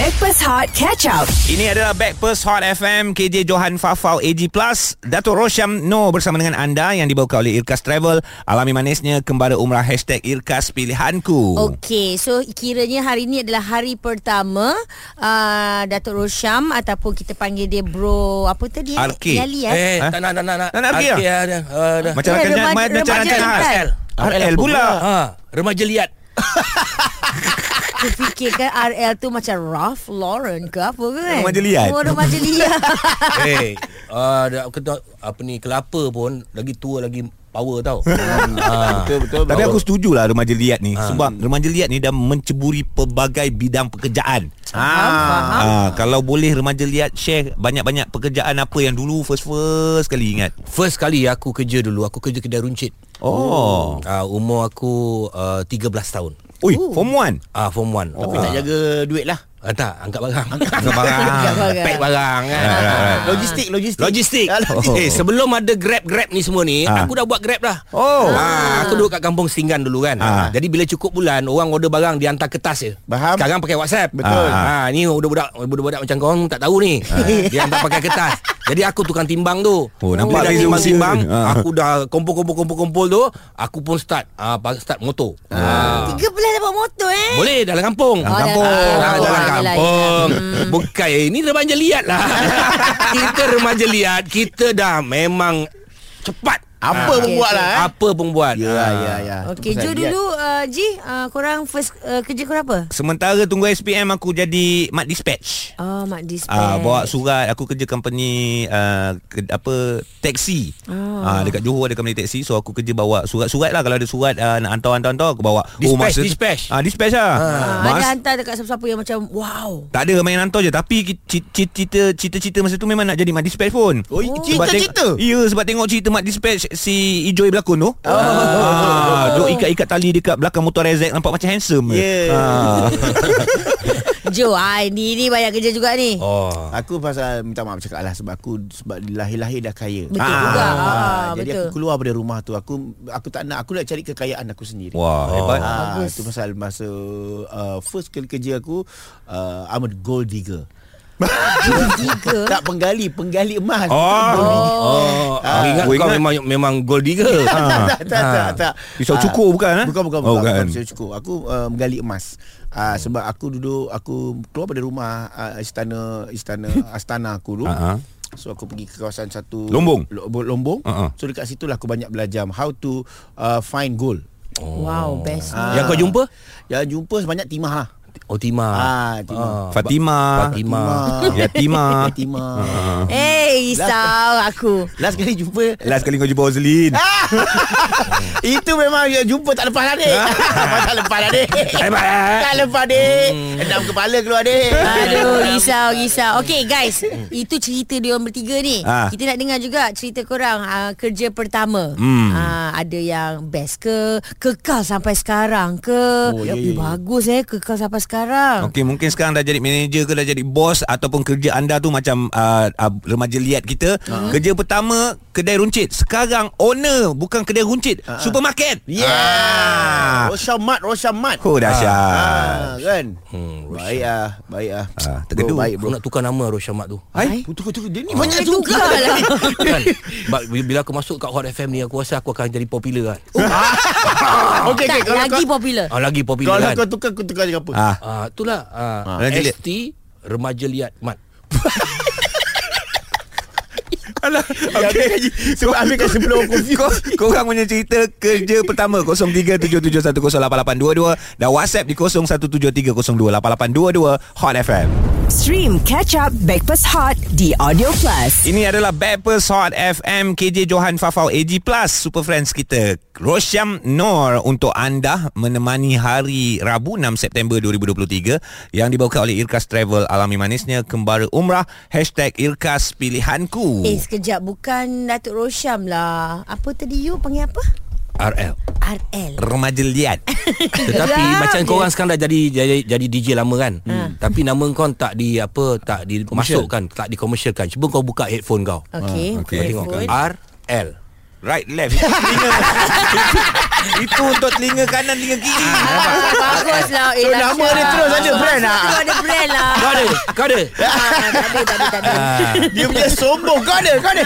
Backpass Hot Catch Up. Ini adalah Backpast Hot FM KJ Johan Fafau AG Plus Datuk Rosyam No bersama dengan anda Yang dibawa oleh Irkas Travel Alami manisnya Kembara Umrah Hashtag Irkas Pilihanku Okey, so kiranya hari ni adalah hari pertama uh, Datuk Rosham ataupun kita panggil dia bro apa tadi? Arki. Yali eh. Eh, Ha? tak nak, nak, nak, nak. Tak nak pergi Arki, dah. Ah. Macam rakan macam rancangan liat. RL RL pula Ha, remaja liat. Aku fikirkan RL tu macam Ralph Lauren ke apa ke kan? Remaja liat. Oh, remaja liat. Eh, ah, dah, kata, apa ni, kelapa pun lagi tua lagi power tau. ha. Betul betul. Tapi aku setuju lah remaja liat ni Ha. Sebab remaja liat ni dah menceburi pelbagai bidang pekerjaan Faham, faham. Ah, Kalau boleh remaja liat share banyak-banyak pekerjaan apa yang dulu first-first kali ingat First kali aku kerja dulu, aku kerja kedai runcit. Oh Ah, umur aku uh, 13 tahun. Ui, form 1 Ah, form 1. Tapi nak jaga duit lah. Ah, tak, angkat barang. Angkat barang. Pack barang kan. Right, right, right. Logistik logistik. Logistik. Ah, logistik. Eh, sebelum ada Grab-Grab ni semua ni, Ah. aku dah buat Grab dah. Oh Ah, aku duduk kat kampung Singgan dulu kan. Ah. Jadi bila cukup bulan, orang order barang dia hantar kertas je. Faham. Sekarang pakai WhatsApp. Betul. Ah, ni budak-budak budak-budak macam kau tak tahu ni. Dia hantar pakai kertas. Jadi aku tukang timbang tu. Oh, nampak dah beza timbang timbang. Ah. aku dah kumpul-kumpul-kumpul-kumpul tu, aku pun start ah start motor. Ah. Tiga belas dapat motor eh. Boleh dalam kampung. Dalam Oh, kampung. dalam Ah, kampung. dalam kampung. yelah. Bukan ini remaja liat lah. kita remaja liat, kita dah memang cepat. Apa Ah. pun buat lah eh. Apa pun buat. Ya Ah. ya ya. Okey, Jo dulu uh, Ji, uh, korang first uh, kerja korang apa? Sementara tunggu SPM aku jadi mat dispatch. Oh, Dispatch. Ah uh, bawa surat aku kerja company uh, ke, apa taksi. Oh. Ah uh, dekat Johor ada company taksi so aku kerja bawa surat-surat lah kalau ada surat uh, nak hantar-hantar aku bawa. Dispatch, dispatch. Ah uh, dispatch lah. Ah, ada hantar dekat siapa-siapa yang macam wow. tak ada main hantar je tapi ki- ci- ci- cita cita-cita masa tu memang nak jadi mat dispatch pun. Oh, cita-cita? Ya sebab tengok cerita mat dispatch si Ijoy berlakon tu. Oh. Ah, duk ikat-ikat tali dekat belakang motor Rezek nampak macam handsome. Yeah. Ah. Jo, ah, ni ni banyak kerja juga ni. Oh. Aku pasal minta maaf cakap lah sebab aku sebab lahir-lahir dah kaya. Betul Ah. juga. Ah, jadi betul. aku keluar dari rumah tu aku aku tak nak aku nak cari kekayaan aku sendiri. Wah, hebat. Ah, Bagus. itu pasal masa uh, first kali kerja aku uh, I'm a gold digger. Tiga. Tak penggali, penggali emas. Oh. Gold digger. Oh, aku ingat Aku kau ingat- memang memang gold digger. tak, tak, tak, tak, tak. Pisau Ah, cukur bukan, eh? Bukan, bukan, Oh, bukan. Pisau cukur. Aku uh, menggali emas. Uh, sebab aku duduk aku keluar dari rumah uh, istana istana astana aku dulu. Ah, ah. So aku pergi ke kawasan satu Lombong? Lo- Lombong. Ah, ah. So dekat situ lah aku banyak belajar how to uh, find gold. Wow, best. Ah. Yang kau jumpa? Yang jumpa sebanyak timah lah. Oh Timah. Ah, timah. Fatimah. Fatimah. Yatimah. Timah. Eh, risau aku. Last kali jumpa Last kali kau jumpa Ozlin. Itu memang ya, jumpa tak lepas lah dek Tak lepas lah dek Tak lepas, eh? Tak lepas dek Enam kepala keluar dek Aduh, risau, risau. Okay, guys. Itu cerita dia orang bertiga ni. Ah. Kita nak dengar juga cerita korang uh, kerja pertama. Hmm. Uh, ada yang best ke, kekal sampai sekarang ke. Oh, ya, ya. Bagus eh, kekal sampai sekarang. Okey, mungkin sekarang dah jadi manager ke dah jadi bos ataupun kerja anda tu macam uh, uh, remaja liat kita. Uh-huh. Kerja pertama kedai runcit. Sekarang owner bukan kedai runcit, uh-huh. supermarket. Yeah Ah. Rosyamat Rosyamat Oh dahsyat. ah, Kan Hmm, Baik ah Baik ah Ah, Bro, tergedu. Baik Aku bro nak tukar nama Rosyamat tu. Hai. Oh, Tukar tukar Dia ni Banyak banyak juga lah. kan? But bila aku masuk kat Hot FM ni aku rasa aku akan jadi popular kan. Okey tak, okey kalau lagi kau popular. Ah lagi popular Kalau kan. kau tukar Kau tukar jadi apa Ah. Ah itulah ah, liat. ST remaja liat mat. Alah, Okey Sebab ambilkan sebelum confuse Kau, korang punya cerita kerja pertama 0377108822 dan WhatsApp di 0173028822 Hot FM. Stream Catch Up Backpass Hot di Audio Plus. Ini adalah Backpers Hot FM KJ Johan Fafau AG Plus Super Friends kita Rosyam Nor untuk anda menemani hari Rabu 6 September 2023 yang dibawakan oleh Irkas Travel alami manisnya kembara umrah hashtag Irkas Pilihanku Eh, sekejap. Bukan Datuk Rosyam lah. Apa tadi you panggil apa? RL. RL. remaja liat Tetapi Ya, macam okey. korang sekarang dah jadi jadi, jadi DJ lama kan. Hmm. Tapi nama kau tak di apa tak dimasukkan, tak dikomersialkan. Cuba kau buka headphone kau. Okey, Ah, okey. okay. Tengok. RL. right left Itu untuk telinga kanan, telinga kiri. Baguslah. So, nama dia terus ada brand lah. Terus ada brand lah. Kau ada? Kau ada? Ah, Tak ada, tak ada, tak ada. Dia punya sombong Kau ada Kau ada.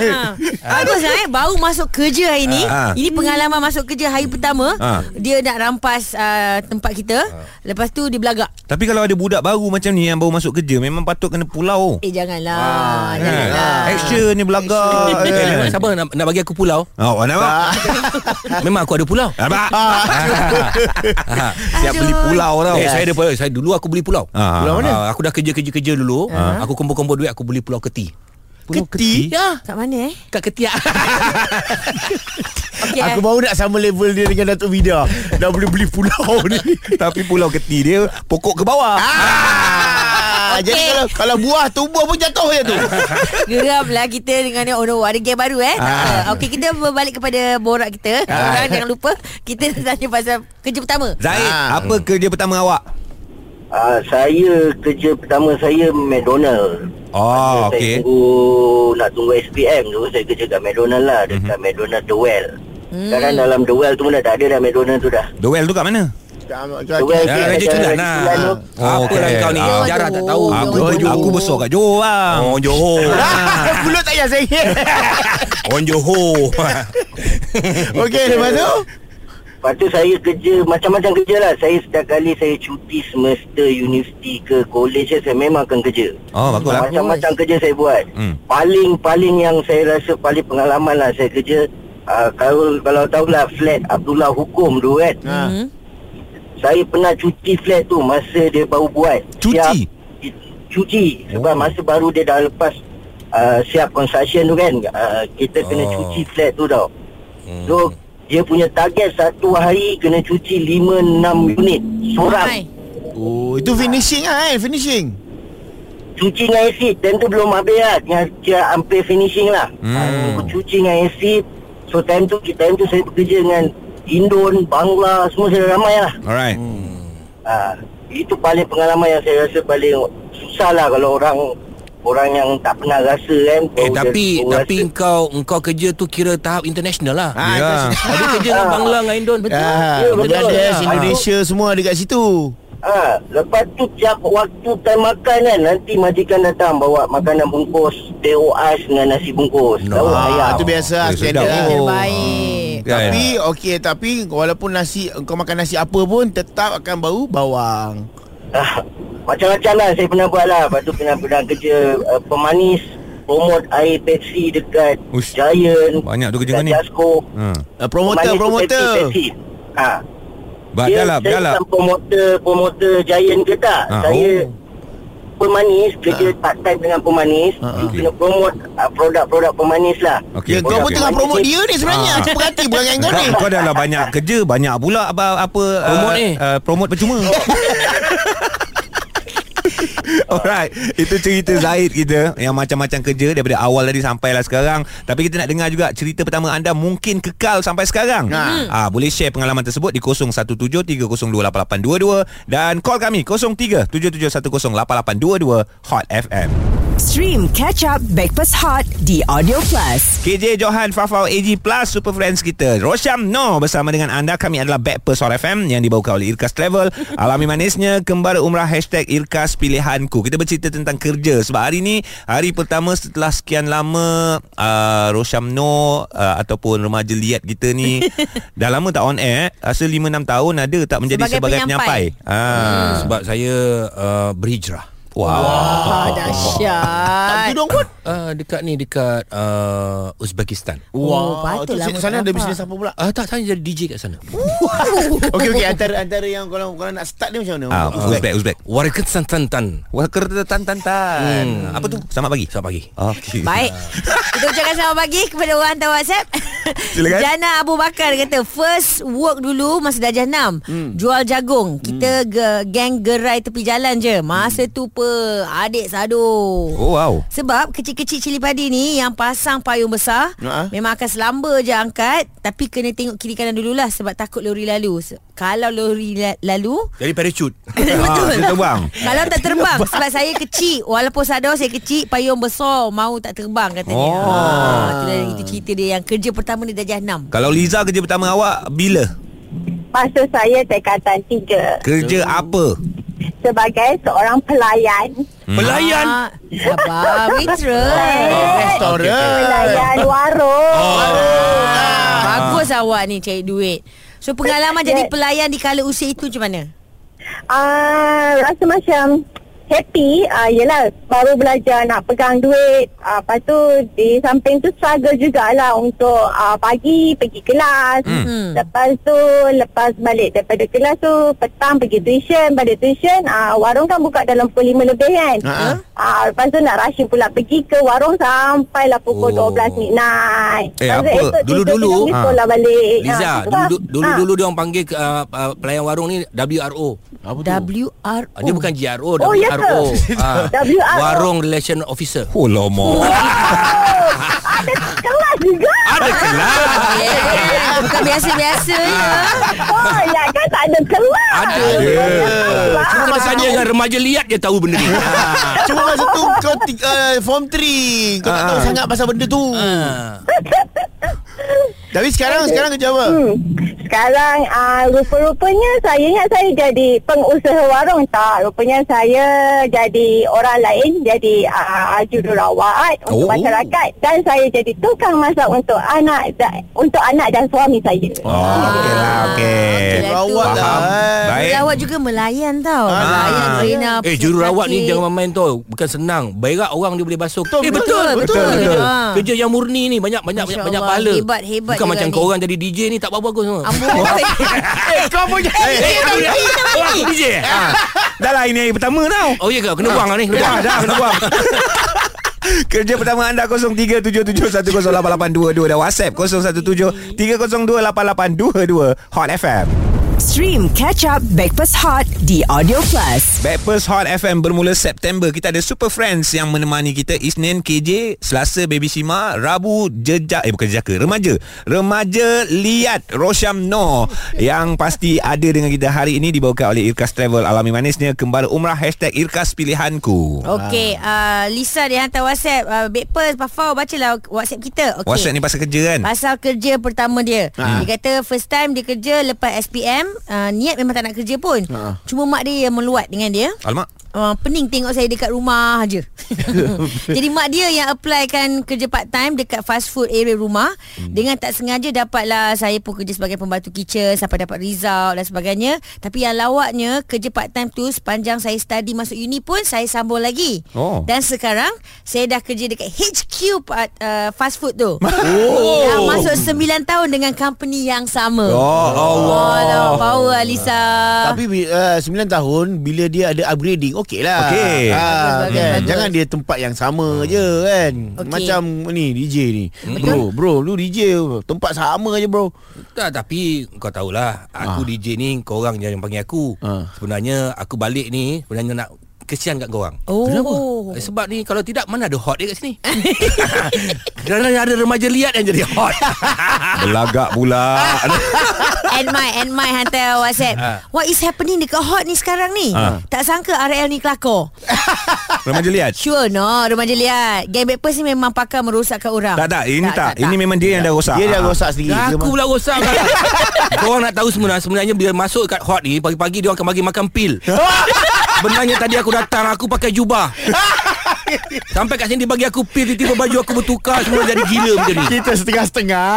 Bagus lah eh Baru masuk kerja hari ni. Ini pengalaman masuk kerja hari pertama. Dia nak rampas uh, tempat kita Lepas tu dia belagak Tapi kalau ada budak baru macam ni yang baru masuk kerja, memang patut kena pulau. Eh janganlah Ah, Janganlah Action ni belagak. Eh, kan? Siapa nak, nak bagi aku pulau? Oh, nampak? Memang aku ada pulau. Nampak? Ha. Siap beli pulau tau. Eh, saya ada saya dulu aku beli pulau. Ah, Pulau mana? Ah, aku dah kerja-kerja-kerja dulu. Aku kumpul-kumpul duit aku beli pulau keti. Pulau Keti? Ya, Kat mana eh kat ketiak. okay, Aku baru nak sama level dia dengan Datuk Vida Dah boleh beli pulau ni Tapi pulau keti dia pokok ke bawah. Ah, Okey. Jadi kalau kalau buah tumbuh pun jatuh je tu Geram lah kita dengan ni Oh no ada game baru eh Ah. ah. Okey kita berbalik kepada borak kita Orang jangan lupa Kita tanya pasal kerja pertama Zaid, Ah. apa kerja pertama awak? Uh, saya kerja pertama saya McDonald. Oh, Saya okey. tunggu nak tunggu SPM tu saya kerja kat McDonald lah dekat Mhm. McDonald The Well. Sekarang dalam The Well tu pun dah tak ada dah McDonald tu dah. The well tu kat mana? Dah tu Raja Culan lah. Oh, Apa lah kau ni? Ah. Jarak tak tahu. Aku, Johor. aku besar kat Johor bang. Oh, Johor. Pulut tak payah saya On Johor. Okey lepas tu Lepas tu saya kerja macam-macam kerja lah. Saya setiap kali saya cuti semester universiti ke college saya memang akan kerja. Oh, bagus lah. Macam-macam kerja saya buat. Hmm. Paling-paling yang saya rasa paling pengalaman lah saya kerja uh, kalau kalau tahulah flat Abdullah Hukum tu kan. ha. hmm. Saya pernah cuci flat tu masa dia baru buat. Cuci? Siap, cuci sebab Oh. masa baru dia dah lepas uh, siap construction tu kan. Uh, kita kena Oh. cuci flat tu tau. Hmm. So dia punya target satu hari kena cuci 5-6 unit seorang. Hai. Oh itu finishing lah eh Finishing Cuci dengan acid Time tu belum habis lah Tinggal kira hampir finishing lah Hmm. hmm. Cuci dengan acid So time tu Time tu saya bekerja dengan Indon, Bangla Semua saya ramai lah Alright. ha, Itu paling pengalaman yang saya rasa paling Susah lah kalau orang Orang yang tak pernah rasa kan Eh tapi tapi rasa. engkau engkau kerja tu kira tahap international lah. Ah, Ya. Ada kerja dengan Bangla dengan Indon. Ah, Ya, betul. Bangladesh, Ah. Indonesia semua ada kat situ. Ha, lepas tu tiap waktu time makan kan Nanti majikan datang bawa makanan bungkus Teh ais dengan nasi bungkus No. Tahu Ah, ayam itu biasa Eh, standard lah. Oh. baik Kan? Tapi okey tapi walaupun nasi kau makan nasi apa pun tetap akan bau bawang. Ah, Macam-macam lah saya pernah buat lah Lepas tu pernah, pernah kerja uh, pemanis Promote air Pepsi dekat Ush. Giant Banyak tu kerja kau dekat ni. Jasco Ha. Uh, promoter Pemanis promoter. Pepsi, Pepsi. Ha. Ba, Dia- dah lah, saya dah lah. bukan promoter Promoter Giant ke tak Ah, Saya oh. Pemanis Kerja part time dengan pemanis Ah, You okey. kena promote uh, Produk-produk pemanis lah Okey. Ya, kau pun tengah promote dia ni sebenarnya. Ah. Cepat hati bukan dengan Kau, ni. kau dah lah banyak kerja Banyak pula apa, apa Promote uh, ni. uh, Promote percuma Alright. Itu cerita Zaid kita Yang macam-macam kerja Daripada awal tadi Sampailah sekarang. Tapi kita nak dengar juga Cerita pertama anda Mungkin kekal sampai sekarang. Ha. ah, Boleh share pengalaman tersebut Di 0173028822 Dan call kami 0377108822 Hot FM Stream Catch Up Backpass Hot di Audio Plus. KJ Johan Fafau AG Plus Super Friends kita Rosyam No Bersama dengan anda Kami adalah Backpers Hot FM Yang dibawakan oleh Irkas Travel Alami manisnya Kembara umrah Hashtag Irkas Pilihanku Kita bercerita tentang kerja Sebab hari ni Hari pertama setelah sekian lama uh, Rosyam No uh, Ataupun remaja liat kita ni Dah lama tak on air Rasa 5-6 tahun Ada tak menjadi Sebagai sebagai, penyampai. penyampai, Ah. Sebab saya uh, berhijrah. Wow, Ah, dahsyat Tudung pun. Uh, dekat ni dekat uh, Uzbekistan. Oh, patutlah tu sana ada bisnes apa pula? Ah tak saya jadi DJ kat sana. Okey okey antara antara yang kalau kalau nak start dia macam mana? Ah, Uzbek, Uzbek. Wah, kereta tan tan tan. Hmm. Apa tu? Selamat pagi. Selamat pagi. Okey. Baik Kita ucapkan selamat pagi Kepada orang hantar WhatsApp Silakan. Jana Abu Bakar kata First work dulu Masa darjah 6 hmm. Jual jagung Kita ge, Geng gerai tepi jalan je Masa tu pe Adik sado Oh, wow. Sebab kecil-kecil cili padi ni Yang pasang payung besar Ha? Memang akan selamba je angkat Tapi kena tengok kiri kanan dululah Sebab takut lori lalu Kalau lori la- lalu Jadi parachute. Ah, dia terbang. kalau tak terbang Sebab saya kecil Walaupun sadar saya kecil Payung besar Mau tak terbang katanya Oh. ha, itu, itu cerita dia Yang kerja pertama dia darjah 6 Kalau Liza kerja pertama awak bila? Tu saya tingkatan tiga Kerja apa? sebagai seorang pelayan. Pelayan. Ah, Sabar Waitress Restoran. Pelayan warung. Ah, Bagus awak ni cari duit So pengalaman jadi pelayan di kala usia itu macam mana? Ah, rasa macam happy. Ah, yelah, baru belajar nak pegang duit. Ah, lepas tu di samping tu struggle jugalah untuk ah, pagi pergi kelas. Hmm. Lepas tu lepas balik daripada kelas tu petang pergi tuition. Balik tuition ah, warung kan buka dalam pukul 5 lebih kan. Ha-ha. Ah, lepas tu nak rushing pula pergi ke warung sampailah pukul Oh. oh. 12 midnight. Eh, Lepas apa? Dulu-dulu, pergi sekolah balik. Liza, tu lah. dulu dulu dulu dia orang panggil uh, uh, pelayan warung ni WRO. Apa tu? WRO Dia bukan GRO, Oh, ya ke? WRO. Ah, WRO. Warung Relation Officer. Oh lama Kelas juga. Ada kelas. Bukan biasa-biasa je Oh, ya kan tak ada kelas. Ada. Cuma tanya dengan remaja liat dia tahu benda ni. Ah. Cuma masa tu kau uh, form 3 Kau tak tahu sangat pasal benda tu Ah. Tapi sekarang Sekarang kerja apa? Hmm. Sekarang uh, rupa-rupanya saya ingat saya jadi pengusaha warung tak. Rupanya saya jadi orang lain, jadi uh, jururawat Oh. untuk masyarakat dan saya jadi tukang masak untuk anak da- untuk anak dan suami saya. Oh okey lah okey lah. Rawat lah Faham eh. Baik Jururawat juga melayan tau Ah. Melayan Rina Eh jururawat ni jangan main tau Bukan senang Berak orang dia boleh basuh Betul, Eh betul, betul betul, Kerja, betul. kerja yang murni ni Banyak banyak Masya banyak, banyak pahala hebat, hebat Bukan macam ni. kau orang jadi DJ ni Tak bagus-bagus semua. Amboi Eh kau punya Eh, aku, aku DJ ah. Dah lah ini hari pertama tau. Oh ya ke? Kena buang lah ni Kena Dah buang. dah kena buang. Kerja pertama anda 0377108822 dan WhatsApp 0173028822 Hot FM. Stream Catch Up Backpass Hot di Audio Plus. Backpast Hot FM bermula September. Kita ada Super Friends yang menemani kita Isnin KJ Selasa Baby Sima Rabu Jejak Eh bukan jejaka Remaja. Remaja Liat Rosyam Noor Yang pasti ada dengan kita hari ini Dibawakan oleh Irkas Travel. Alami manisnya Kembali umrah Hashtag Irkas Pilihanku. Okey, uh, Lisa dia hantar WhatsApp. Uh, Backpers, Pafau bacalah WhatsApp kita. Okay. WhatsApp ni pasal kerja kan? Pasal kerja pertama dia. Ha. Dia kata first time dia kerja Lepas SPM uh, Niat memang tak nak kerja pun. Ha. Cuma mak dia yang meluat dengan dia. Alamak uh, Pening tengok saya dekat rumah aja. Jadi mak dia yang applykan kerja part time Dekat fast food area rumah hmm. Dengan tak sengaja dapatlah Saya pun kerja sebagai pembantu kitchen Sampai dapat result dan sebagainya Tapi yang lawaknya Kerja part time tu Sepanjang saya study masuk uni pun Saya sambung lagi Oh. Dan sekarang Saya dah kerja dekat HQ part, uh, fast food tu oh. Dah masuk 9 tahun dengan company yang sama Oh Allah Oh, power Alisa Tapi uh, 9 tahun Bila dia ada upgrading Okey lah Okey. Ah, Bagus, bagus, kan? bagus. Jangan dia tempat yang sama je kan Okey. Macam ni DJ ni Bro bro Lu DJ Tempat sama je bro Tak tapi kau tahulah Aku Ah. DJ ni Kau orang yang panggil aku Ah. Sebenarnya aku balik ni Sebenarnya nak Kesian kat kau orang Oh Eh, Sebab ni kalau tidak mana ada hot dia kat sini. Dan ada remaja liat yang jadi hot. Belagak pula And my And my hantar WhatsApp Ha. What is happening dekat hot ni sekarang ni Ha. Tak sangka RL ni kelakor Remaja lihat Sure no Remaja lihat Gang Backpast ni memang pakar merosakkan orang Tak tak Ini tak, Ini memang dia yang dah rosak Dia dah Ah. rosak sendiri Dah Dia aku pula rosak kan. Kau orang nak tahu sebenarnya sebenarnya bila masuk kat hot ni pagi-pagi dia orang akan bagi makan pil. Benarnya tadi aku datang aku pakai jubah. Sampai kat sini dia bagi aku pil tiba-tiba baju aku bertukar semua jadi gila macam ni. Kita setengah-setengah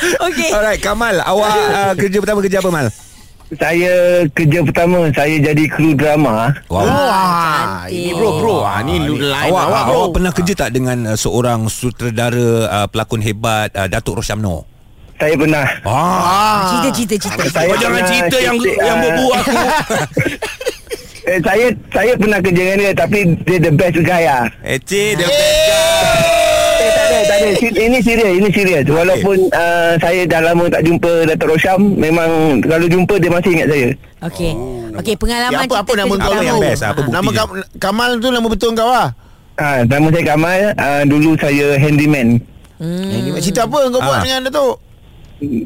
Okay Alright Kamal Awak uh, kerja pertama kerja apa Mal? Saya kerja pertama saya jadi kru drama. Wow Wah Ini bro bro ah, Ni lu lain awak, awak, bro awak pernah kerja tak dengan uh, seorang sutradara uh, pelakon hebat uh, Datuk Rosyamno? Saya pernah. Ah. Cerita cerita cerita Saya Kau jangan cerita yang cerita, yang ah, berbuah aku. Eh, saya saya pernah kerja dengan dia tapi dia the best guy ah. Eci dia Eh, tak ada, tak ada. Si- Ini serius, ini serius. Walaupun uh, saya dah lama tak jumpa Datuk Rosham, memang kalau jumpa dia masih ingat saya. Okay Okay ya, pengalaman apa, apa cerita nama kau Apa yang best? Apa buktinya? Nama Kam- Kamal tu nama betul kau lah Ah, nama saya Kamal. Ah, dulu saya handyman. hmm. Cerita apa kau buat Ah. dengan Datuk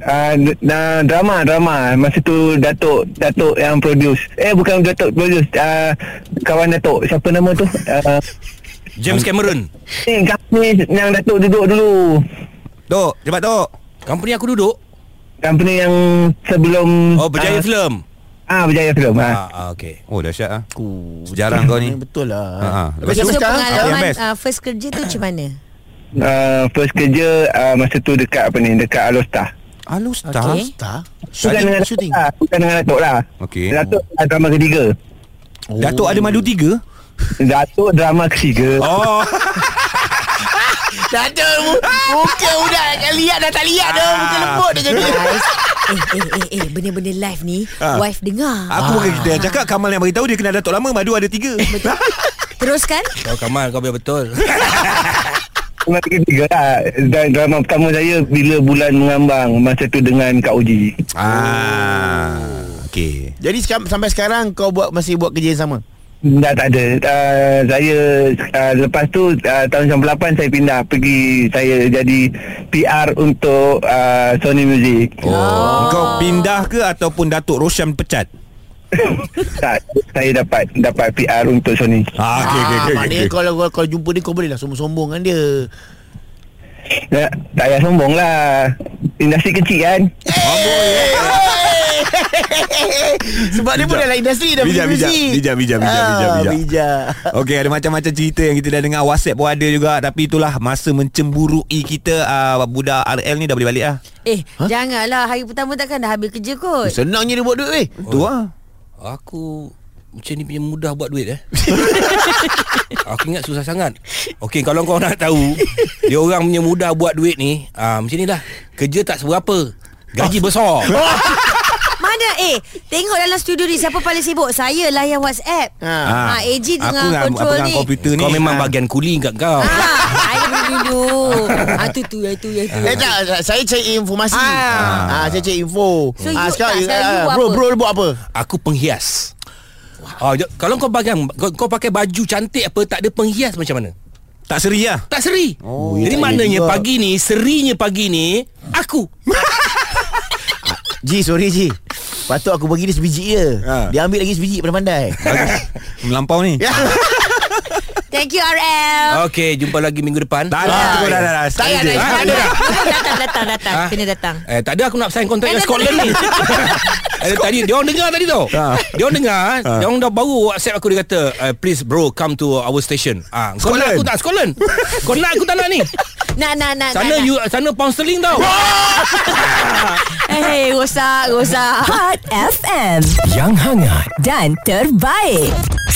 Ah, d- nah, drama drama masa tu Datuk Datuk yang produce eh bukan Datuk produce ah, kawan Datuk siapa nama tu ah, James Cameron. ni company yang Datuk duduk dulu Tok, cepat Tok. Company aku duduk. company yang sebelum Oh Berjaya ah, Film Ah Berjaya Film ah. ah, ah, Okay Oh dahsyat ah. Sejarah kau ni. Betul lah Ha, ha. Lepas tu pengalaman uh, first kerja tu macam mana? Uh, first kerja uh, masa tu dekat apa ni dekat Alostar. Alustar. Okey. Tak Bukan Shooting dengan Shooting Datuk lah, bukan dengan Datuk lah. Okey. Datuk oh. drama ketiga. Datuk ada madu tiga? Datuk drama ketiga. Oh. Datuk Muka budak Kan lihat dah tak lihat dah Muka lembut dia jadi Guys, eh, eh, eh, eh, benda-benda live ni, Ah. wife dengar. Aku bukan kita yang cakap Kamal yang beritahu dia kena Datuk lama madu ada tiga. Teruskan. Kau Kamal kau biar betul Drama ketiga lah. Dan drama pertama saya bila bulan mengambang masa tu dengan Kak Uji. ah. Okey. Jadi sekarang, sampai sekarang Kau buat masih buat kerja yang sama Dah tak ada. Uh, saya uh, lepas tu uh, tahun 98 saya pindah pergi saya jadi PR untuk uh, Sony Music. Oh. Kau pindah ke ataupun Datuk Rosyam pecat? tak, saya dapat dapat PR untuk Sony. Ah, okey okey Ah, okey. Maknanya okey. kalau, kalau, kalau jumpa dia Kau boleh lah sombong-sombong dengan dia Tak, tak payah sombong lah. Industri kecil kan. Sebab dia pun dalam industri dah Bijak, bijak. muzik. Bijak, bijak, bijak, Ah, bijak, bijak. bijak. Okey ada macam-macam cerita yang kita dah dengar. WhatsApp pun ada juga. Tapi itulah masa mencemburui kita. Uh, Budak RL ni dah boleh balik lah. Eh, janganlah. Hari pertama takkan dah habis kerja kot. Senangnya dia buat duit weh. Tu lah. Aku macam ni punya mudah buat duit eh. Aku ingat susah sangat. Okey kalau kau nak tahu Dia orang punya mudah buat duit ni ah, Macam ni lah. Kerja tak seberapa. Gaji besar Mana eh Tengok dalam studio ni Siapa paling sibuk Saya lah yang WhatsApp Ha. ha. AG Aku dengan dengan, control dengan ni komputer ni Kau memang Ah. bagian kuli kat kau Ah, Saya boleh dulu Ah tu tu ya tu tu Eh tak, tak, saya cari informasi. Ah. Ah, saya cari info. So, ah, you- sekarang tak, saya ah, you bro, bro buat apa? Aku penghias Oh, kalau kau bagian kau, kau pakai baju cantik apa tak ada penghias macam mana? Tak seri lah Tak seri. Oh, Jadi ya, maknanya ya juga. pagi ni serinya pagi ni aku. Ji, sorry Ji. Patut aku bagi dia sebiji je. Ah. Dia ambil lagi sebiji pandai-pandai. Melampau ni. Thank you RL Okey, jumpa lagi minggu depan. Tak ada dah dah Tak payah, Sekali je. tak Ah, ada dah. Datang datang datang Ah. Kena datang Eh, tak ada aku nak sign kontrak Eh, dengan tak, tak, Scotland ni. eh, tadi dia orang dengar tadi tu. Ah. Dia orang dengar, Ah. dia orang dah baru WhatsApp aku dia kata, uh, "Please bro, come to our station." Ah, kau nak Scotland. aku tak Scotland? kau nak aku tak nak ni? Nak nak nak Sana nak, you sana pound sterling tau. Eh rosak rosak Hot FM Yang hangat dan terbaik.